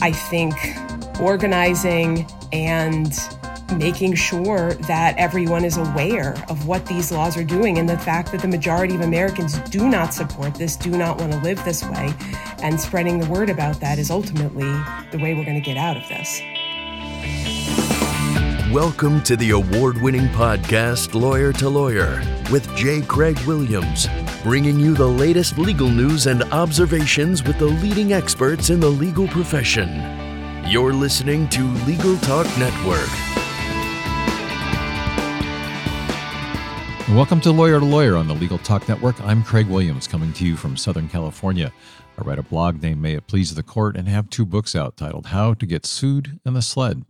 I think organizing and making sure that everyone is aware of what these laws are doing and the fact that the majority of Americans do not support this, do not want to live this way, and spreading the word about that is ultimately the way we're going to get out of this. Welcome to the award winning podcast, Lawyer to Lawyer, with J. Craig Williams, bringing you the latest legal news and observations with the leading experts in the legal profession. You're listening to Legal Talk Network. Welcome to Lawyer to Lawyer on the Legal Talk Network. I'm Craig Williams, coming to you from Southern California. I write a blog named May It Please the Court and have two books out titled How to Get Sued and the Sled.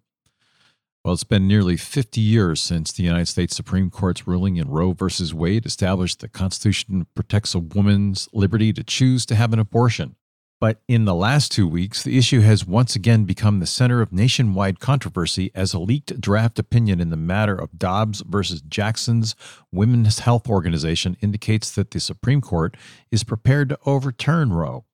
Well, it's been nearly 50 years since the United States Supreme Court's ruling in Roe v. Wade established the Constitution protects a woman's liberty to choose to have an abortion. But in the last two weeks, the issue has once again become the center of nationwide controversy as a leaked draft opinion in the matter of Dobbs versus Jackson's Women's Health Organization indicates that the Supreme Court is prepared to overturn Roe.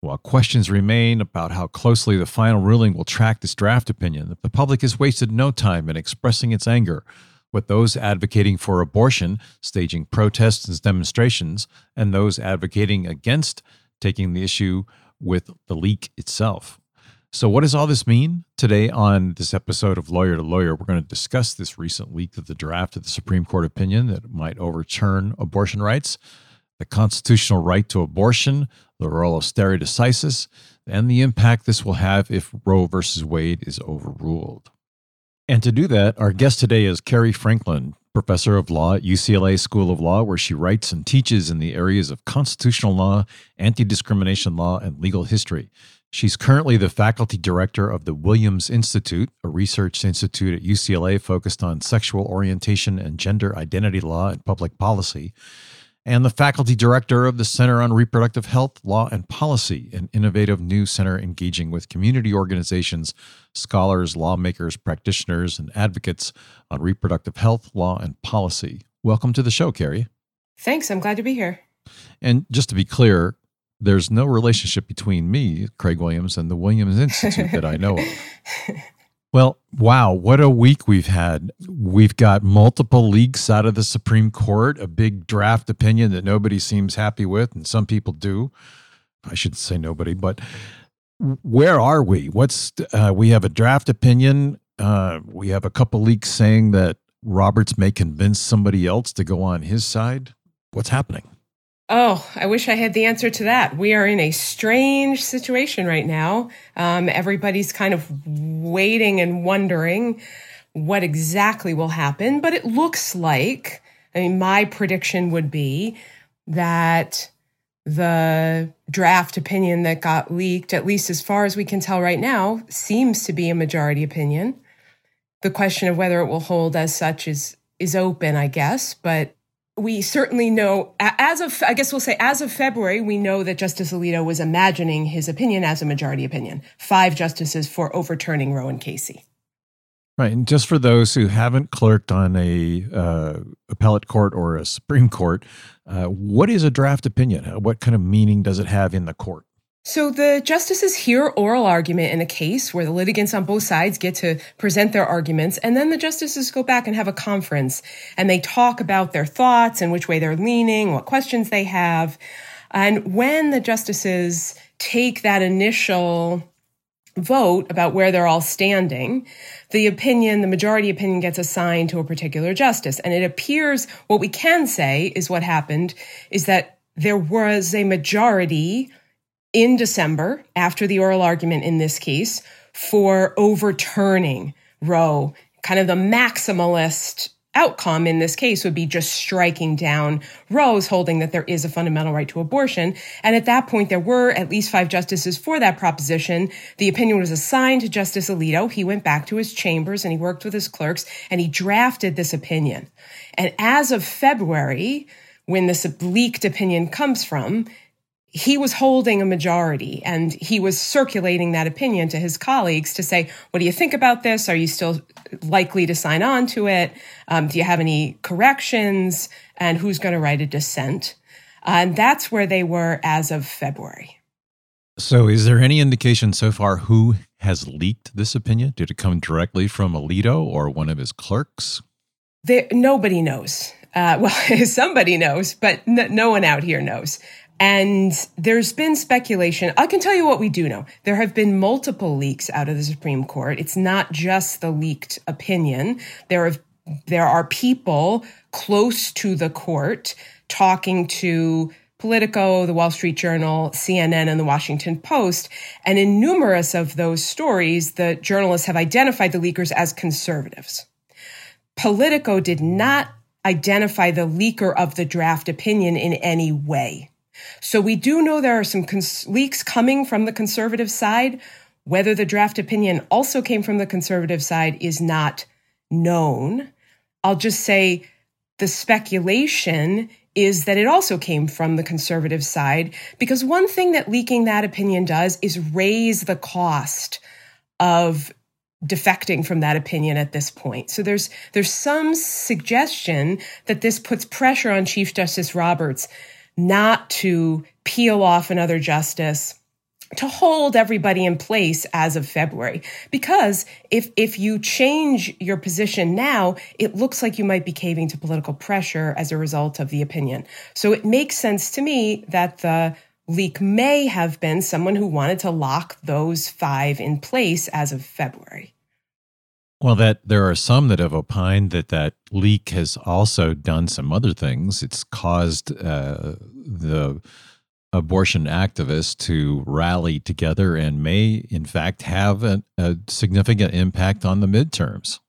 While questions remain about how closely the final ruling will track this draft opinion, the public has wasted no time in expressing its anger, with those advocating for abortion staging protests and demonstrations, and those advocating against taking the issue with the leak itself. So, what does all this mean? Today, on this episode of Lawyer to Lawyer, we're going to discuss this recent leak of the draft of the Supreme Court opinion that might overturn abortion rights, the constitutional right to abortion, the role of stare decisis, and the impact this will have if Roe versus Wade is overruled. And to do that, our guest today is Cary Franklin, professor of law at UCLA School of Law, where she writes and teaches in the areas of constitutional law, anti discrimination law, and legal history. She's currently the faculty director of the Williams Institute, a research institute at UCLA focused on sexual orientation and gender identity law and public policy, and the faculty director of the Center on Reproductive Health, Law, and Policy, an innovative new center engaging with community organizations, scholars, lawmakers, practitioners, and advocates on reproductive health, law, and policy. Welcome to the show, Cary. Thanks. I'm glad to be here. And just to be clear, there's no relationship between me, Craig Williams, and the Williams Institute that I know of. Well, wow, what a week we've had. We've got multiple leaks out of the Supreme Court, a big draft opinion that nobody seems happy with, and some people do. I shouldn't say nobody, but where are we? What's uh, we have a draft opinion. Uh, we have a couple leaks saying that Roberts may convince somebody else to go on his side. What's happening? Oh, I wish I had the answer to that. We are in a strange situation right now. Um, everybody's kind of waiting and wondering what exactly will happen, but it looks like, I mean, my prediction would be that the draft opinion that got leaked, at least as far as we can tell right now, seems to be a majority opinion. The question of whether it will hold as such is is open, I guess, but we certainly know, as of, I guess we'll say, as of February, we know that Justice Alito was imagining his opinion as a majority opinion. Five justices for overturning Roe and Casey. Right, and just for those who haven't clerked on a uh, appellate court or a Supreme Court, uh, what is a draft opinion? What kind of meaning does it have in the court? So the justices hear oral argument in a case where the litigants on both sides get to present their arguments, and then the justices go back and have a conference and they talk about their thoughts and which way they're leaning, what questions they have. And when the justices take that initial vote about where they're all standing, the opinion, the majority opinion gets assigned to a particular justice. And it appears what we can say is what happened is that there was a majority in December, after the oral argument in this case, for overturning Roe. Kind of the maximalist outcome in this case would be just striking down Roe's holding that there is a fundamental right to abortion. And at that point, there were at least five justices for that proposition. The opinion was assigned to Justice Alito. He went back to his chambers and he worked with his clerks and he drafted this opinion. And as of February, when this leaked opinion comes from, he was holding a majority and he was circulating that opinion to his colleagues to say, What do you think about this? Are you still likely to sign on to it? Um, do you have any corrections? And who's going to write a dissent? Uh, and that's where they were as of February. So, is there any indication so far who has leaked this opinion? Did it come directly from Alito or one of his clerks? There, nobody knows. Uh, well, somebody knows, but no one out here knows. And there's been speculation. I can tell you what we do know. There have been multiple leaks out of the Supreme Court. It's not just the leaked opinion. There have there are people close to the court talking to Politico, the Wall Street Journal, CNN, and the Washington Post. And in numerous of those stories, the journalists have identified the leakers as conservatives. Politico did not identify the leaker of the draft opinion in any way. So we do know there are some cons- leaks coming from the conservative side. Whether the draft opinion also came from the conservative side is not known. I'll just say the speculation is that it also came from the conservative side because one thing that leaking that opinion does is raise the cost of defecting from that opinion at this point. So there's there's some suggestion that this puts pressure on Chief Justice Roberts not to peel off another justice to hold everybody in place as of February. Because if, if you change your position now, it looks like you might be caving to political pressure as a result of the opinion. So it makes sense to me that the leak may have been someone who wanted to lock those five in place as of February. Well, that there are some that have opined that that leak has also done some other things. It's caused uh, the abortion activists to rally together and may, in fact, have a, a significant impact on the midterms.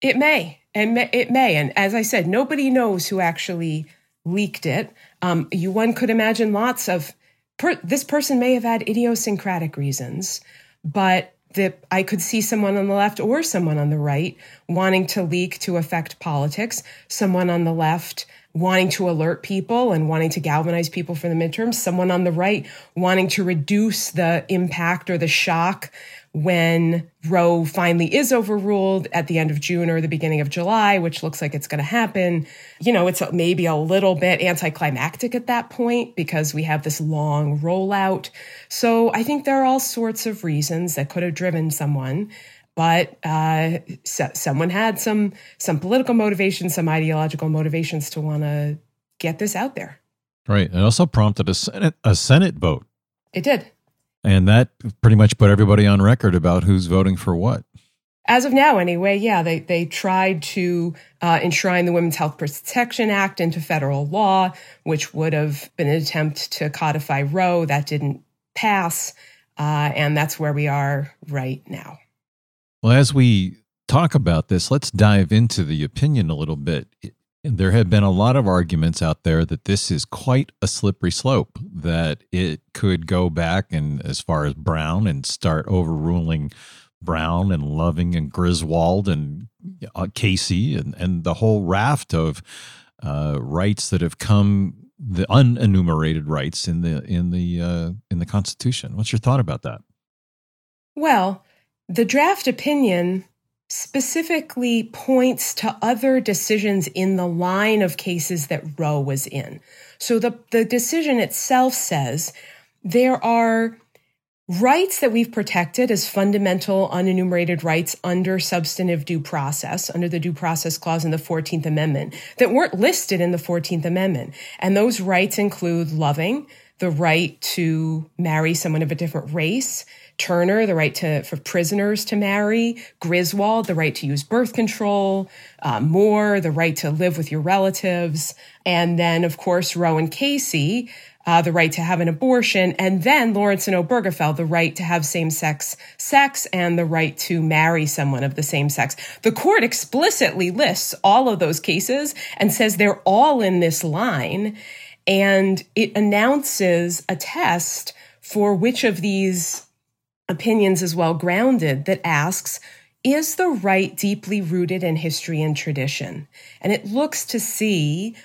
It may, and it may, and as I said, nobody knows who actually leaked it. Um, you one could imagine lots of. Per, this person may have had idiosyncratic reasons, but that I could see someone on the left or someone on the right wanting to leak to affect politics, someone on the left wanting to alert people and wanting to galvanize people for the midterms, someone on the right wanting to reduce the impact or the shock when Roe finally is overruled at the end of June or the beginning of July, which looks like it's going to happen. You know, it's maybe a little bit anticlimactic at that point because we have this long rollout. So I think there are all sorts of reasons that could have driven someone but uh, so, someone had some some political motivations, some ideological motivations to want to get this out there. Right. It also prompted a Senate a Senate vote. It did. And that pretty much put everybody on record about who's voting for what. As of now, anyway, yeah, they, they tried to uh, enshrine the Women's Health Protection Act into federal law, which would have been an attempt to codify Roe. That didn't pass. Uh, and that's where we are right now. Well, as we talk about this, let's dive into the opinion a little bit. There have been a lot of arguments out there that this is quite a slippery slope, that it could go back and as far as Brown and start overruling Brown and Loving and Griswold and uh, Casey and, and the whole raft of uh, rights that have come the unenumerated rights in the in the uh, in the Constitution. What's your thought about that? Well, the draft opinion specifically points to other decisions in the line of cases that Roe was in. So the, the decision itself says there are rights that we've protected as fundamental unenumerated rights under substantive due process, under the due process clause in the 14th Amendment, that weren't listed in the 14th Amendment. And those rights include loving, the right to marry someone of a different race, Turner, the right to for prisoners to marry, Griswold, the right to use birth control, uh, Moore, the right to live with your relatives, and then of course Roe and Casey, uh, the right to have an abortion, and then Lawrence and Obergefell, the right to have same-sex sex and the right to marry someone of the same sex. The court explicitly lists all of those cases and says they're all in this line, and it announces a test for which of these opinions as well grounded that asks, is the right deeply rooted in history and tradition? And it looks to see,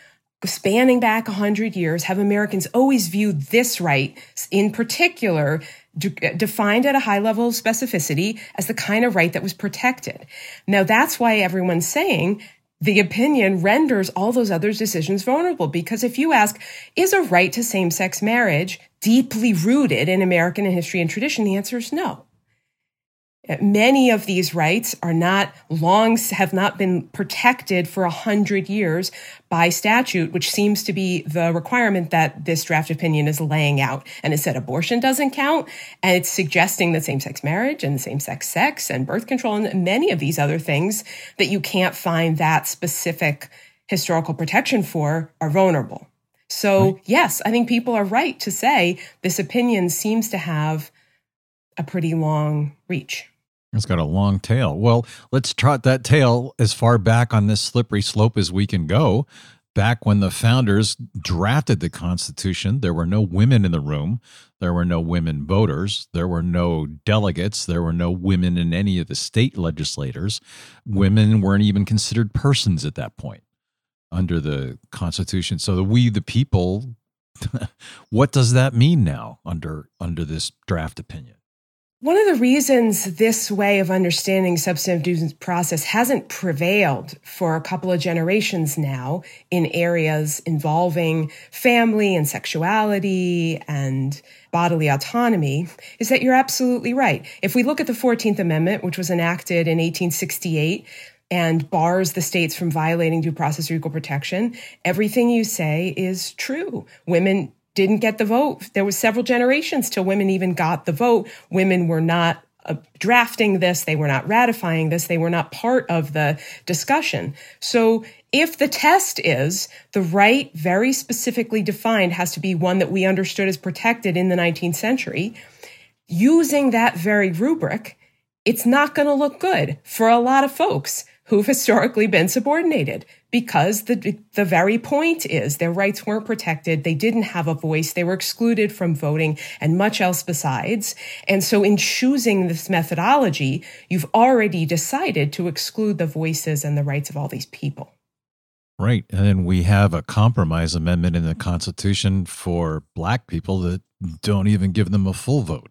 spanning back 100 years, have Americans always viewed this right in particular, de- defined at a high level of specificity, as the kind of right that was protected. Now, that's why everyone's saying the opinion renders all those other decisions vulnerable. Because if you ask, is a right to same sex marriage deeply rooted in American history and tradition? The answer is no. Many of these rights are not long, have not been protected for a hundred years by statute, which seems to be the requirement that this draft opinion is laying out. And it said abortion doesn't count. And it's suggesting that same sex marriage and same sex sex and birth control and many of these other things that you can't find that specific historical protection for are vulnerable. So, right. yes, I think people are right to say this opinion seems to have a pretty long reach. It's got a long tail. Well, let's trot that tail as far back on this slippery slope as we can go. Back when the founders drafted the Constitution, there were no women in the room. There were no women voters. There were no delegates. There were no women in any of the state legislators. Women weren't even considered persons at that point under the Constitution. So the we the people, what does that mean now under under this draft opinion? One of the reasons this way of understanding substantive due process hasn't prevailed for a couple of generations now in areas involving family and sexuality and bodily autonomy is that you're absolutely right. If we look at the 14th Amendment, which was enacted in 1868, and bars the states from violating due process or equal protection, everything you say is true. Women didn't get the vote. There was several generations till women even got the vote. Women were not uh, drafting this, they were not ratifying this, they were not part of the discussion. So if the test is the right very specifically defined has to be one that we understood as protected in the 19th century, using that very rubric, it's not going to look good for a lot of folks who've historically been subordinated because the, the very point is their rights weren't protected. They didn't have a voice. They were excluded from voting and much else besides. And so in choosing this methodology, you've already decided to exclude the voices and the rights of all these people. Right. And then we have a compromise amendment in the Constitution for black people that don't even give them a full vote.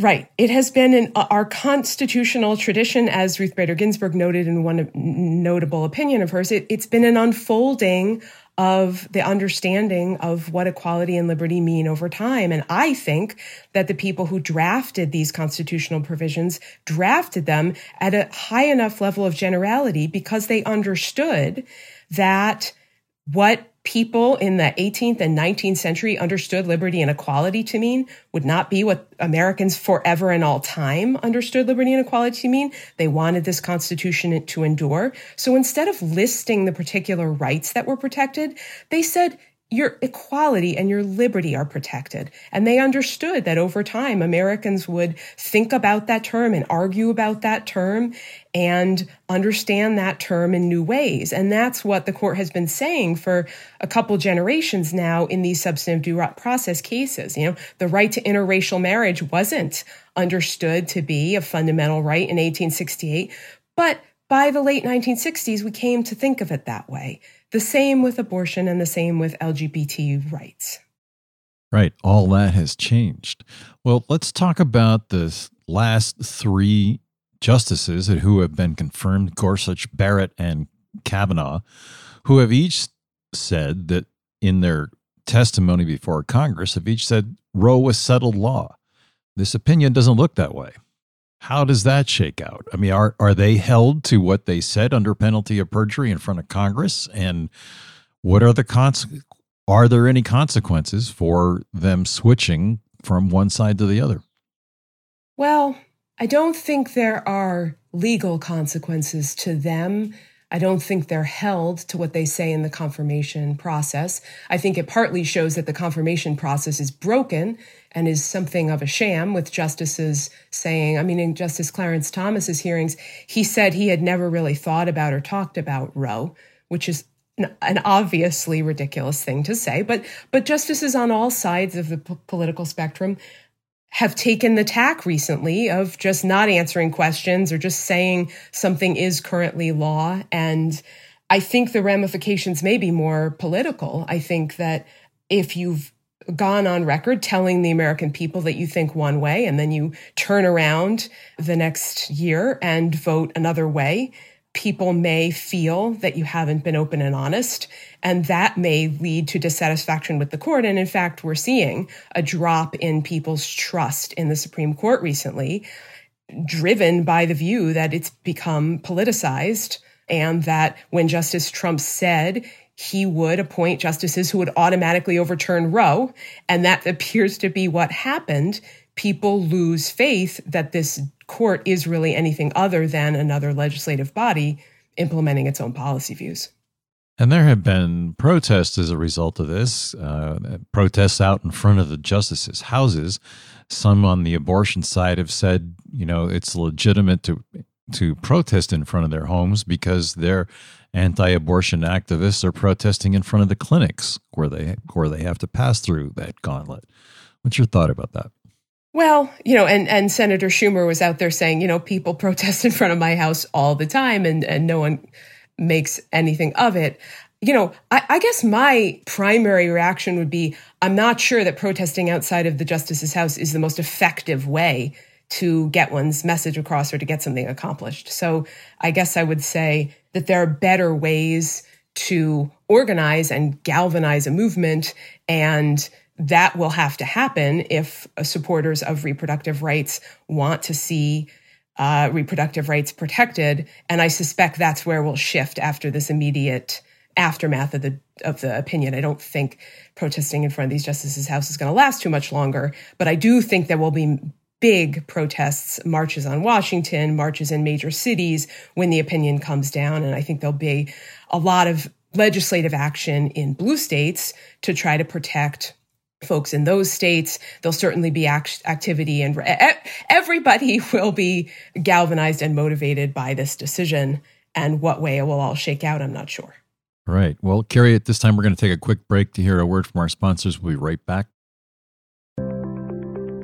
Right. It has been in uh, our constitutional tradition, as Ruth Bader Ginsburg noted in one notable opinion of hers. It, it's been an unfolding of the understanding of what equality and liberty mean over time. And I think that the people who drafted these constitutional provisions drafted them at a high enough level of generality because they understood that what people in the 18th and 19th century understood liberty and equality to mean would not be what Americans forever and all time understood liberty and equality to mean. They wanted this constitution to endure. So instead of listing the particular rights that were protected, they said, your equality and your liberty are protected. And they understood that over time, Americans would think about that term and argue about that term and understand that term in new ways. And that's what the court has been saying for a couple generations now in these substantive due process cases. You know, the right to interracial marriage wasn't understood to be a fundamental right in 1868, but by the late 1960s, we came to think of it that way. The same with abortion and the same with LGBT rights. Right. All that has changed. Well, let's talk about the last three justices who have been confirmed Gorsuch, Barrett, and Kavanaugh, who have each said that in their testimony before Congress, have each said Roe was settled law. This opinion doesn't look that way. How does that shake out? I mean, are are they held to what they said under penalty of perjury in front of Congress? And what are the cons? Are there any consequences for them switching from one side to the other? Well, I don't think there are legal consequences to them I don't think they're held to what they say in the confirmation process. I think it partly shows that the confirmation process is broken and is something of a sham with justices saying, I mean, in Justice Clarence Thomas's hearings, he said he had never really thought about or talked about Roe, which is an obviously ridiculous thing to say, but but justices on all sides of the p- political spectrum have taken the tack recently of just not answering questions or just saying something is currently law. And I think the ramifications may be more political. I think that if you've gone on record telling the American people that you think one way and then you turn around the next year and vote another way, people may feel that you haven't been open and honest, and that may lead to dissatisfaction with the court. And in fact, we're seeing a drop in people's trust in the Supreme Court recently, driven by the view that it's become politicized and that when Justice Trump said he would appoint justices who would automatically overturn Roe, and that appears to be what happened, people lose faith that this court is really anything other than another legislative body implementing its own policy views. And there have been protests as a result of this, uh, protests out in front of the justices' houses. Some on the abortion side have said, you know, it's legitimate to to protest in front of their homes because their anti-abortion activists are protesting in front of the clinics where they where they have to pass through that gauntlet. What's your thought about that? Well, you know, and, and Senator Schumer was out there saying, you know, people protest in front of my house all the time and, and no one makes anything of it. You know, I, I guess my primary reaction would be I'm not sure that protesting outside of the justice's house is the most effective way to get one's message across or to get something accomplished. So I guess I would say that there are better ways to organize and galvanize a movement and that will have to happen if supporters of reproductive rights want to see uh, reproductive rights protected. And I suspect that's where we'll shift after this immediate aftermath of the of the opinion. I don't think protesting in front of these justices' house is going to last too much longer, but I do think there will be big protests, marches on Washington, marches in major cities when the opinion comes down, and I think there'll be a lot of legislative action in blue states to try to protect folks in those states. There'll certainly be act- activity, and everybody will be galvanized and motivated by this decision. And what way it will all shake out, I'm not sure. Right. Well, Cary, at this time, we're going to take a quick break to hear a word from our sponsors. We'll be right back.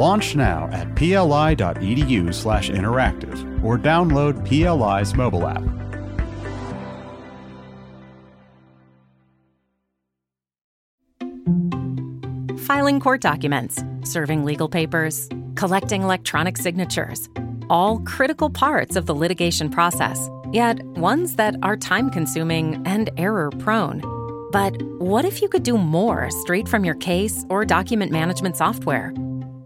Launch now at pli.edu slash interactive or download PLI's mobile app. filing court documents, serving legal papers, collecting electronic signatures, all critical parts of the litigation process, yet ones that are time consuming and error prone. But what if you could do more straight from your case or document management software?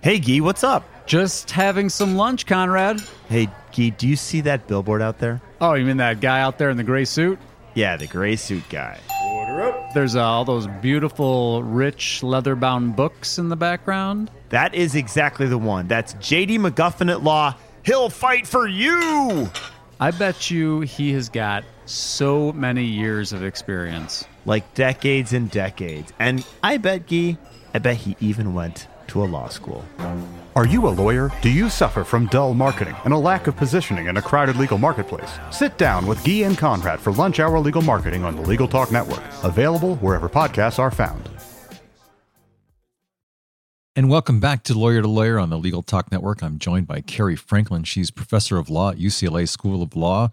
Hey, Gee, what's up? Just having some lunch, Conrad. Hey, Gee, do you see that billboard out there? Oh, you mean that guy out there in the gray suit? Yeah, the gray suit guy. Order up. There's uh, all those beautiful, rich, leather bound books in the background. That is exactly the one. That's JD McGuffin at Law. He'll fight for you. I bet you he has got so many years of experience. Like decades and decades. And I bet, Gee, I bet he even went to a law school. Are you a lawyer? Do you suffer from dull marketing and a lack of positioning in a crowded legal marketplace? Sit down with Gyi and Conrad for Lunch Hour Legal Marketing on the Legal Talk Network, available wherever podcasts are found. And welcome back to Lawyer to Lawyer on the Legal Talk Network. I'm joined by Cary Franklin. She's professor of law at UCLA School of Law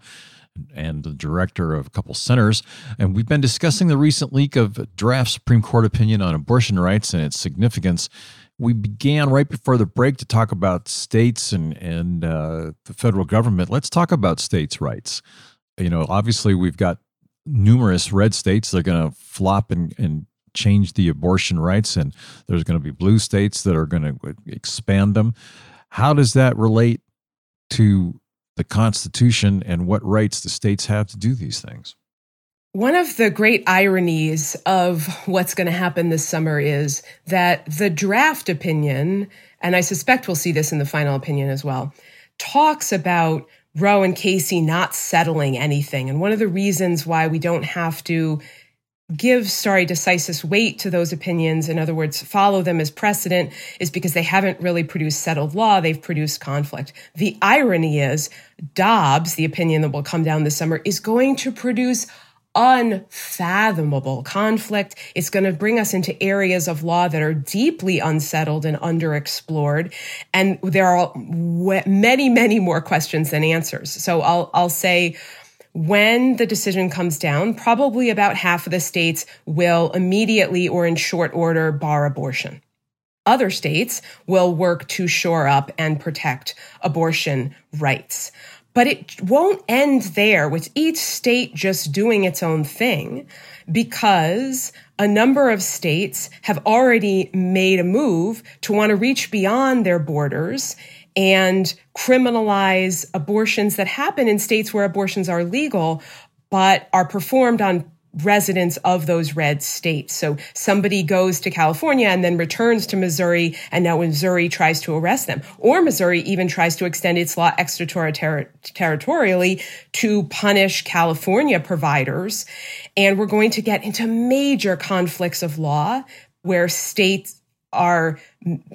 and the director of a couple centers. And we've been discussing the recent leak of draft Supreme Court opinion on abortion rights and its significance we began right before the break to talk about states and and uh, the federal government. Let's talk about states' rights. You know, obviously we've got numerous red states that are going to flop and, and change the abortion rights, and there's going to be blue states that are going to expand them. How does that relate to the Constitution and what rights the states have to do these things. One of the great ironies of what's going to happen this summer is that the draft opinion, and I suspect we'll see this in the final opinion as well, talks about Roe and Casey not settling anything. And one of the reasons why we don't have to give stare decisis weight to those opinions, in other words, follow them as precedent, is because they haven't really produced settled law. They've produced conflict. The irony is Dobbs, the opinion that will come down this summer, is going to produce unfathomable conflict. It's going to bring us into areas of law that are deeply unsettled and underexplored. And there are many, many more questions than answers. So I'll, I'll say, when the decision comes down, probably about half of the states will immediately or in short order bar abortion. Other states will work to shore up and protect abortion rights. But it won't end there with each state just doing its own thing because a number of states have already made a move to want to reach beyond their borders and criminalize abortions that happen in states where abortions are legal but are performed on residents of those red states. So somebody goes to California and then returns to Missouri, and now Missouri tries to arrest them. Or Missouri even tries to extend its law extraterritorially to punish California providers. And we're going to get into major conflicts of law where states are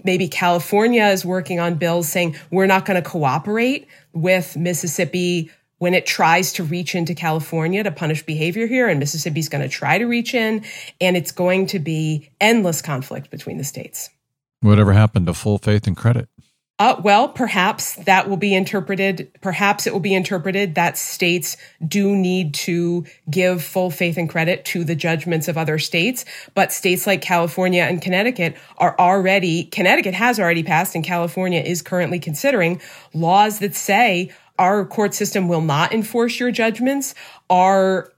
maybe California is working on bills saying we're not going to cooperate with Mississippi when it tries to reach into California to punish behavior here, and Mississippi's going to try to reach in, and it's going to be endless conflict between the states. Whatever happened to full faith and credit? Uh, well, perhaps that will be interpreted. Perhaps it will be interpreted that states do need to give full faith and credit to the judgments of other states. But states like California and Connecticut are already, Connecticut has already passed and California is currently considering laws that say our court system will not enforce your judgments. Our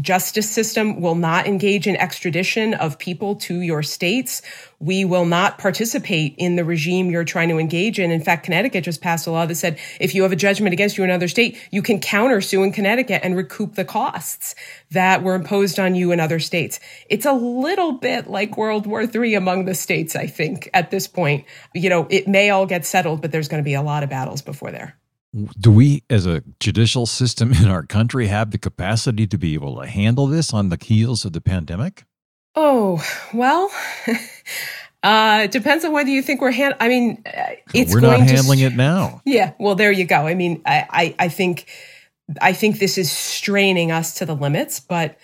justice system will not engage in extradition of people to your states. We will not participate in the regime you're trying to engage in. In fact, Connecticut just passed a law that said if you have a judgment against you in another state, you can countersue in Connecticut and recoup the costs that were imposed on you in other states. It's a little bit like World War III among the states, I think, at this point. You know, it may all get settled, but there's going to be a lot of battles before there do we as a judicial system in our country have the capacity to be able to handle this on the heels of the pandemic? Oh well uh it depends on whether you think we're hand i mean uh, it's we're not handling to, it now. Yeah well there you go. I mean I, I i think i think this is straining us to the limits but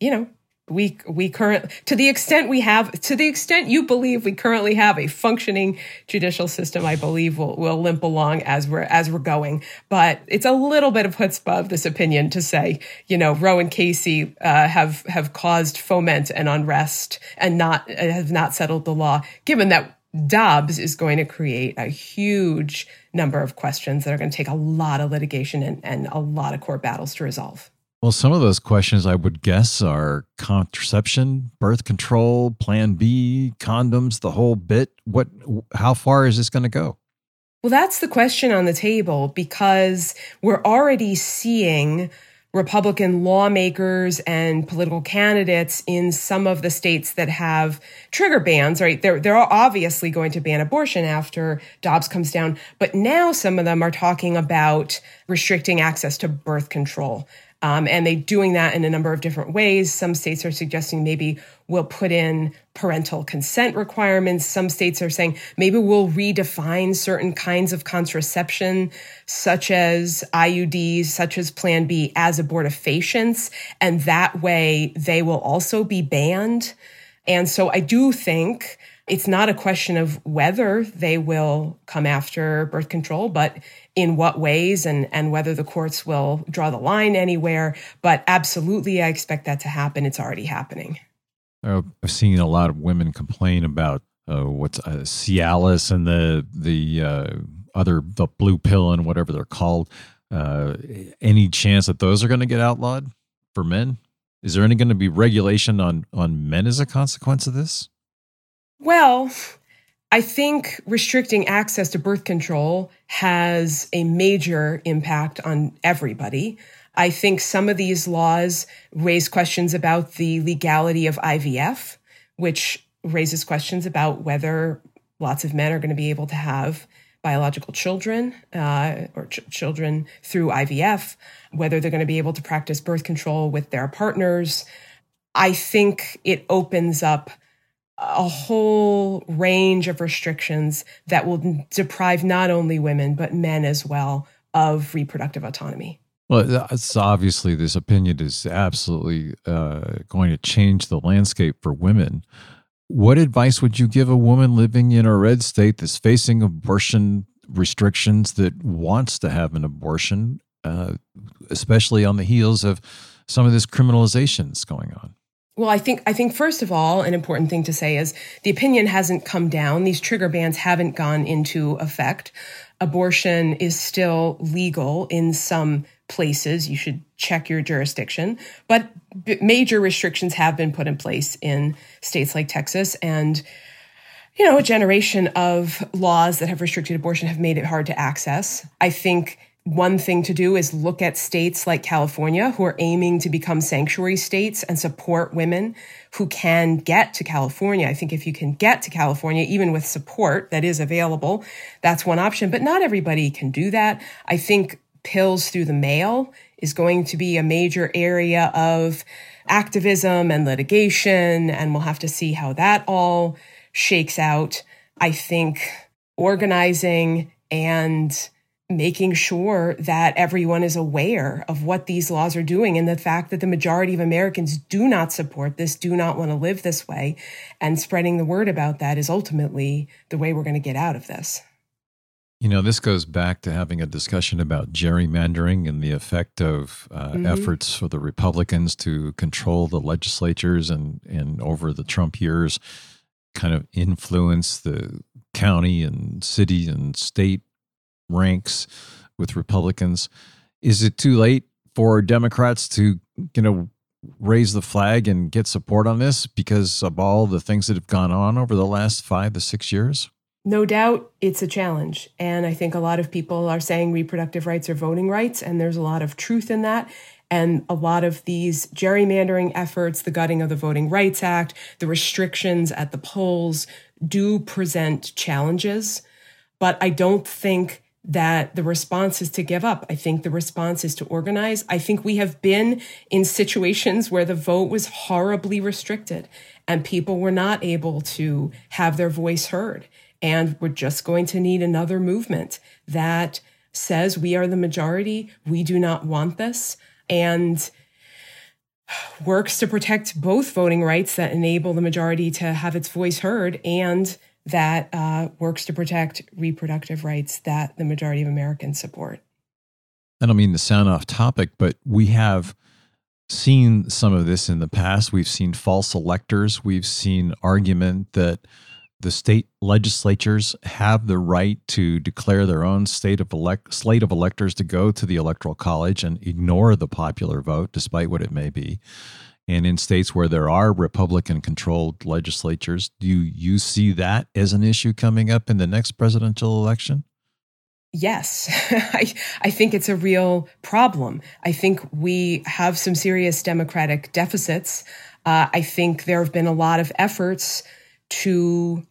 you know we we current to the extent we have to the extent you believe we currently have a functioning judicial system i believe will will limp along as we're as we're going. But it's a little bit of chutzpah of this opinion to say you know roe and casey uh, have have caused foment and unrest and not uh, have not settled the law given that dobbs is going to create a huge number of questions that are going to take a lot of litigation and, and a lot of court battles to resolve well, some of those questions I would guess are contraception, birth control, plan B, condoms, the whole bit. What how far is this going to go? Well, that's the question on the table because we're already seeing Republican lawmakers and political candidates in some of the states that have trigger bans, right? They're, they're obviously going to ban abortion after Dobbs comes down. But now some of them are talking about restricting access to birth control. Um, and they're doing that in a number of different ways. Some states are suggesting maybe we'll put in parental consent requirements. Some states are saying maybe we'll redefine certain kinds of contraception, such as IUDs, such as Plan B, as abortifacients. And that way they will also be banned. And so I do think it's not a question of whether they will come after birth control, but in what ways and, and whether the courts will draw the line anywhere. But absolutely, I expect that to happen. It's already happening. I've seen a lot of women complain about uh, what's uh, Cialis and the the uh, other the blue pill and whatever they're called. Uh, any chance that those are going to get outlawed for men? Is there any going to be regulation on on men as a consequence of this? Well, I think restricting access to birth control has a major impact on everybody. I think some of these laws raise questions about the legality of IVF, which raises questions about whether lots of men are going to be able to have biological children uh, or ch- children through IVF, whether they're going to be able to practice birth control with their partners. I think it opens up a whole range of restrictions that will deprive not only women, but men as well of reproductive autonomy. Well, it's obviously this opinion is absolutely uh, going to change the landscape for women. What advice would you give a woman living in a red state that's facing abortion restrictions that wants to have an abortion, uh, especially on the heels of some of this criminalization that's going on? Well, I think I think first of all, an important thing to say is the opinion hasn't come down. These trigger bans haven't gone into effect. Abortion is still legal in some places. You should check your jurisdiction, but major restrictions have been put in place in states like Texas and you know, a generation of laws that have restricted abortion have made it hard to access. I think one thing to do is look at states like California who are aiming to become sanctuary states and support women who can get to California. I think if you can get to California, even with support that is available, that's one option. But not everybody can do that. I think pills through the mail is going to be a major area of activism and litigation, and we'll have to see how that all shakes out. I think organizing and making sure that everyone is aware of what these laws are doing and the fact that the majority of Americans do not support this, do not want to live this way. And spreading the word about that is ultimately the way we're going to get out of this. You know, this goes back to having a discussion about gerrymandering and the effect of uh, mm-hmm. efforts for the Republicans to control the legislatures and, and over the Trump years kind of influence the county and city and state ranks with Republicans. Is it too late for Democrats to, you know, raise the flag and get support on this because of all the things that have gone on over the last five to six years? No doubt it's a challenge. And I think a lot of people are saying reproductive rights are voting rights, and there's a lot of truth in that. And a lot of these gerrymandering efforts, the gutting of the Voting Rights Act, the restrictions at the polls do present challenges. But I don't think that the response is to give up. I think the response is to organize. I think we have been in situations where the vote was horribly restricted and people were not able to have their voice heard. And we're just going to need another movement that says we are the majority, we do not want this, and works to protect both voting rights that enable the majority to have its voice heard and that uh, works to protect reproductive rights that the majority of Americans support. I don't mean to sound off topic, but we have seen some of this in the past. We've seen false electors. We've seen argument that the state legislatures have the right to declare their own state of elect, slate of electors to go to the electoral college and ignore the popular vote, despite what it may be. And in states where there are Republican controlled legislatures, do you see that as an issue coming up in the next presidential election? Yes, I, I think it's a real problem. I think we have some serious democratic deficits. Uh, I think there have been a lot of efforts to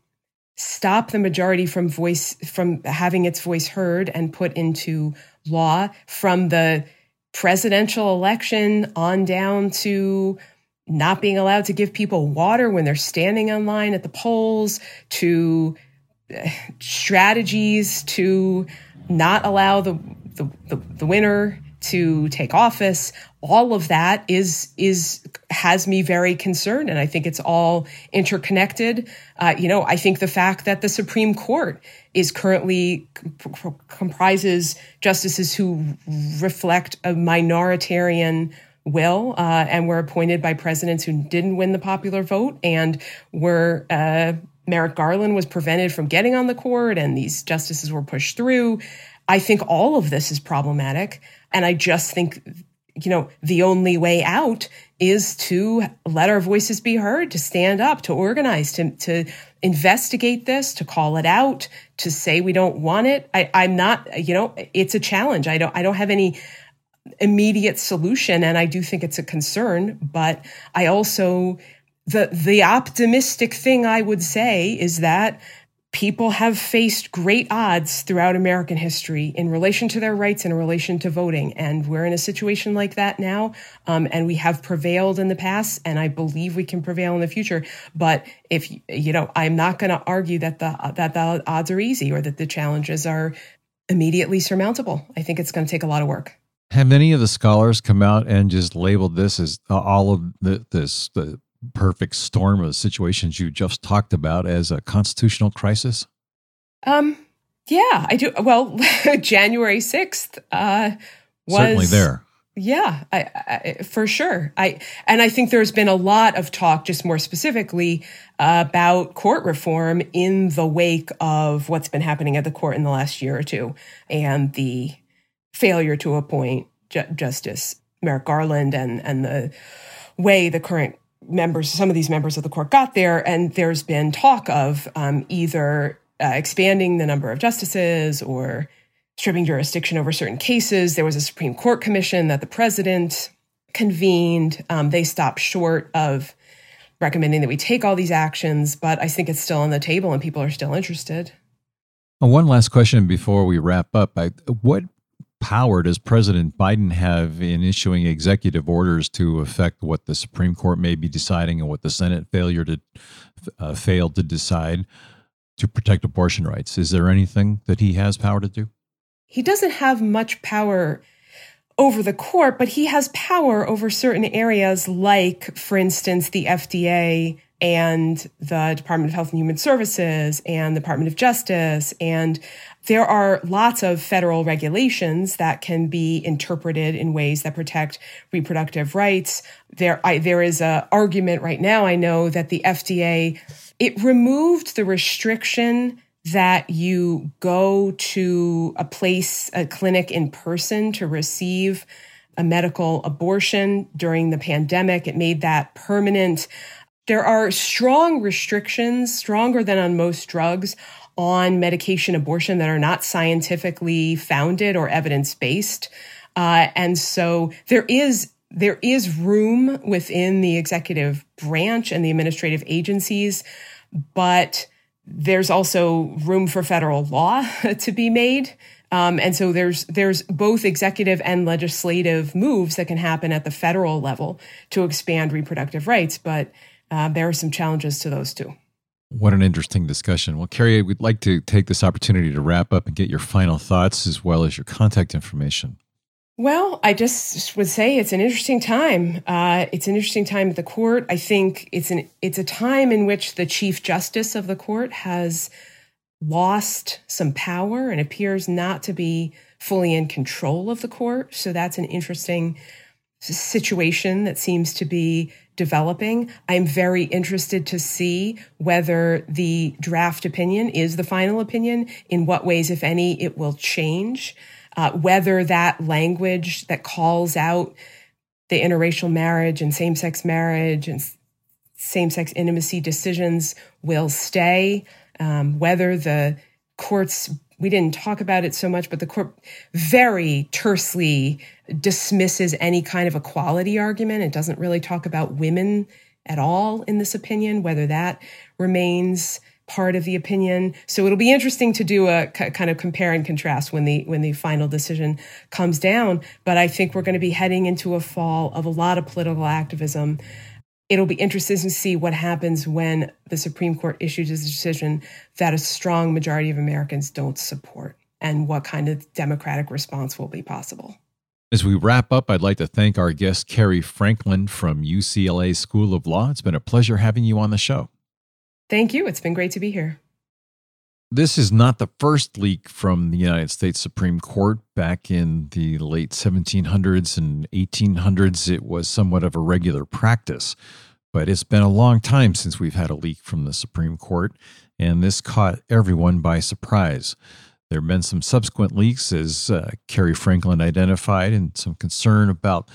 stop the majority from voice from having its voice heard and put into law from the presidential election on down to not being allowed to give people water when they're standing in line at the polls to uh, strategies to not allow the, the, the, the winner to take office all of that is is has me very concerned and i think it's all interconnected. Uh, you know i think the fact that the supreme court is currently comp- comprises justices who reflect a minoritarian will uh, and were appointed by presidents who didn't win the popular vote and were uh, merrick garland was prevented from getting on the court and these justices were pushed through. I think all of this is problematic and I just think, you know, the only way out is to let our voices be heard, to stand up, to organize, to, to investigate this, to call it out, to say we don't want it. I, I'm not, you know, it's a challenge. I don't, I don't have any immediate solution, and I do think it's a concern. But I also the the optimistic thing I would say is that people have faced great odds throughout American history in relation to their rights in relation to voting. And we're in a situation like that now. Um, and we have prevailed in the past, and I believe we can prevail in the future. But if, you know, I'm not going to argue that the, that the odds are easy or that the challenges are immediately surmountable. I think it's going to take a lot of work. Have any of the scholars come out and just labeled this as all of the, this, the perfect storm of situations you just talked about as a constitutional crisis? Um, yeah, I do. Well, January 6th uh, was certainly there. Yeah, I, I, for sure. I and I think there's been a lot of talk, just more specifically, uh, about court reform in the wake of what's been happening at the court in the last year or two, and the failure to appoint Ju- Justice Merrick Garland and and the way the current members, some of these members of the court got there, and there's been talk of um, either uh, expanding the number of justices or stripping jurisdiction over certain cases. There was a Supreme Court commission that the president convened. Um, they stopped short of recommending that we take all these actions, but I think it's still on the table and people are still interested. one last question before we wrap up. I, what power does President Biden have in issuing executive orders to affect what the Supreme Court may be deciding and what the Senate failure to uh, failed to decide to protect abortion rights? Is there anything that he has power to do? He doesn't have much power over the court, but he has power over certain areas, like, for instance, the FDA and the Department of Health and Human Services and the Department of Justice. And there are lots of federal regulations that can be interpreted in ways that protect reproductive rights. There, I, there is a argument right now. I know that the FDA, it removed the restriction that you go to a place, a clinic in person to receive a medical abortion during the pandemic. It made that permanent. There are strong restrictions, stronger than on most drugs, on medication abortion that are not scientifically founded or evidence based. Uh, and so there is there is room within the executive branch and the administrative agencies, but there's also room for federal law to be made. Um, and so there's there's both executive and legislative moves that can happen at the federal level to expand reproductive rights, but uh, there are some challenges to those too. What an interesting discussion. Well, Cary, we'd like to take this opportunity to wrap up and get your final thoughts as well as your contact information. Well, I just would say it's an interesting time. Uh, it's an interesting time at the court. I think it's an it's a time in which the chief justice of the court has lost some power and appears not to be fully in control of the court. So that's an interesting situation that seems to be developing. I'm very interested to see whether the draft opinion is the final opinion, in what ways, if any, it will change, uh, whether that language that calls out the interracial marriage and same sex marriage and same sex intimacy decisions will stay, um, whether the court's we didn't talk about it so much, but the court very tersely dismisses any kind of equality argument. It doesn't really talk about women at all in this opinion, whether that remains part of the opinion. So it'll be interesting to do a kind of compare and contrast when the when the final decision comes down. But I think we're going to be heading into a fall of a lot of political activism it'll be interesting to see what happens when the Supreme Court issues a decision that a strong majority of Americans don't support and what kind of democratic response will be possible. As we wrap up, I'd like to thank our guest, Cary Franklin from UCLA School of Law. It's been a pleasure having you on the show. Thank you. It's been great to be here. This is not the first leak from the United States Supreme Court. Back in the late 1700s and 1800s, it was somewhat of a regular practice. But it's been a long time since we've had a leak from the Supreme Court, and this caught everyone by surprise. There have been some subsequent leaks, as uh, Cary Franklin identified, and some concern about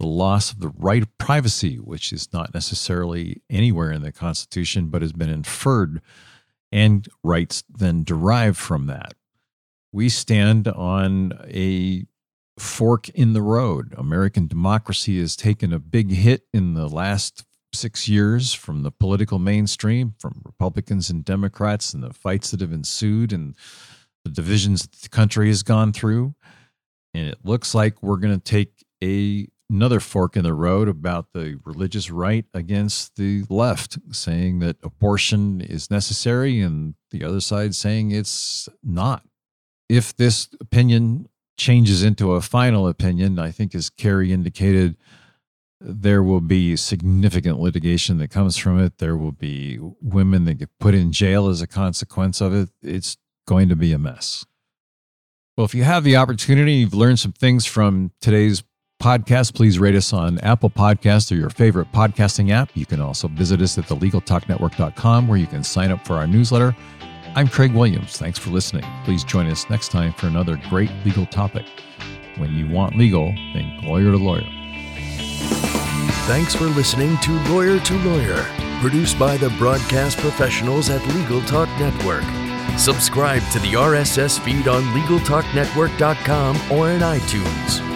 the loss of the right of privacy, which is not necessarily anywhere in the Constitution, but has been inferred and rights then derived from that. We stand on a fork in the road. American democracy has taken a big hit in the last six years from the political mainstream, from Republicans and Democrats, and the fights that have ensued and the divisions that the country has gone through. And it looks like we're going to take a another fork in the road about the religious right against the left, saying that abortion is necessary, and the other side saying it's not. If this opinion changes into a final opinion, I think, as Cary indicated, there will be significant litigation that comes from it. There will be women that get put in jail as a consequence of it. It's going to be a mess. Well, if you have the opportunity, you've learned some things from today's podcast, please rate us on Apple Podcasts or your favorite podcasting app. You can also visit us at thelegaltalknetwork.com where you can sign up for our newsletter. I'm Craig Williams. Thanks for listening. Please join us next time for another great legal topic. When you want legal, think lawyer to lawyer. Thanks for listening to Lawyer to Lawyer, produced by the broadcast professionals at Legal Talk Network. Subscribe to the RSS feed on LegalTalkNetwork.com or in iTunes.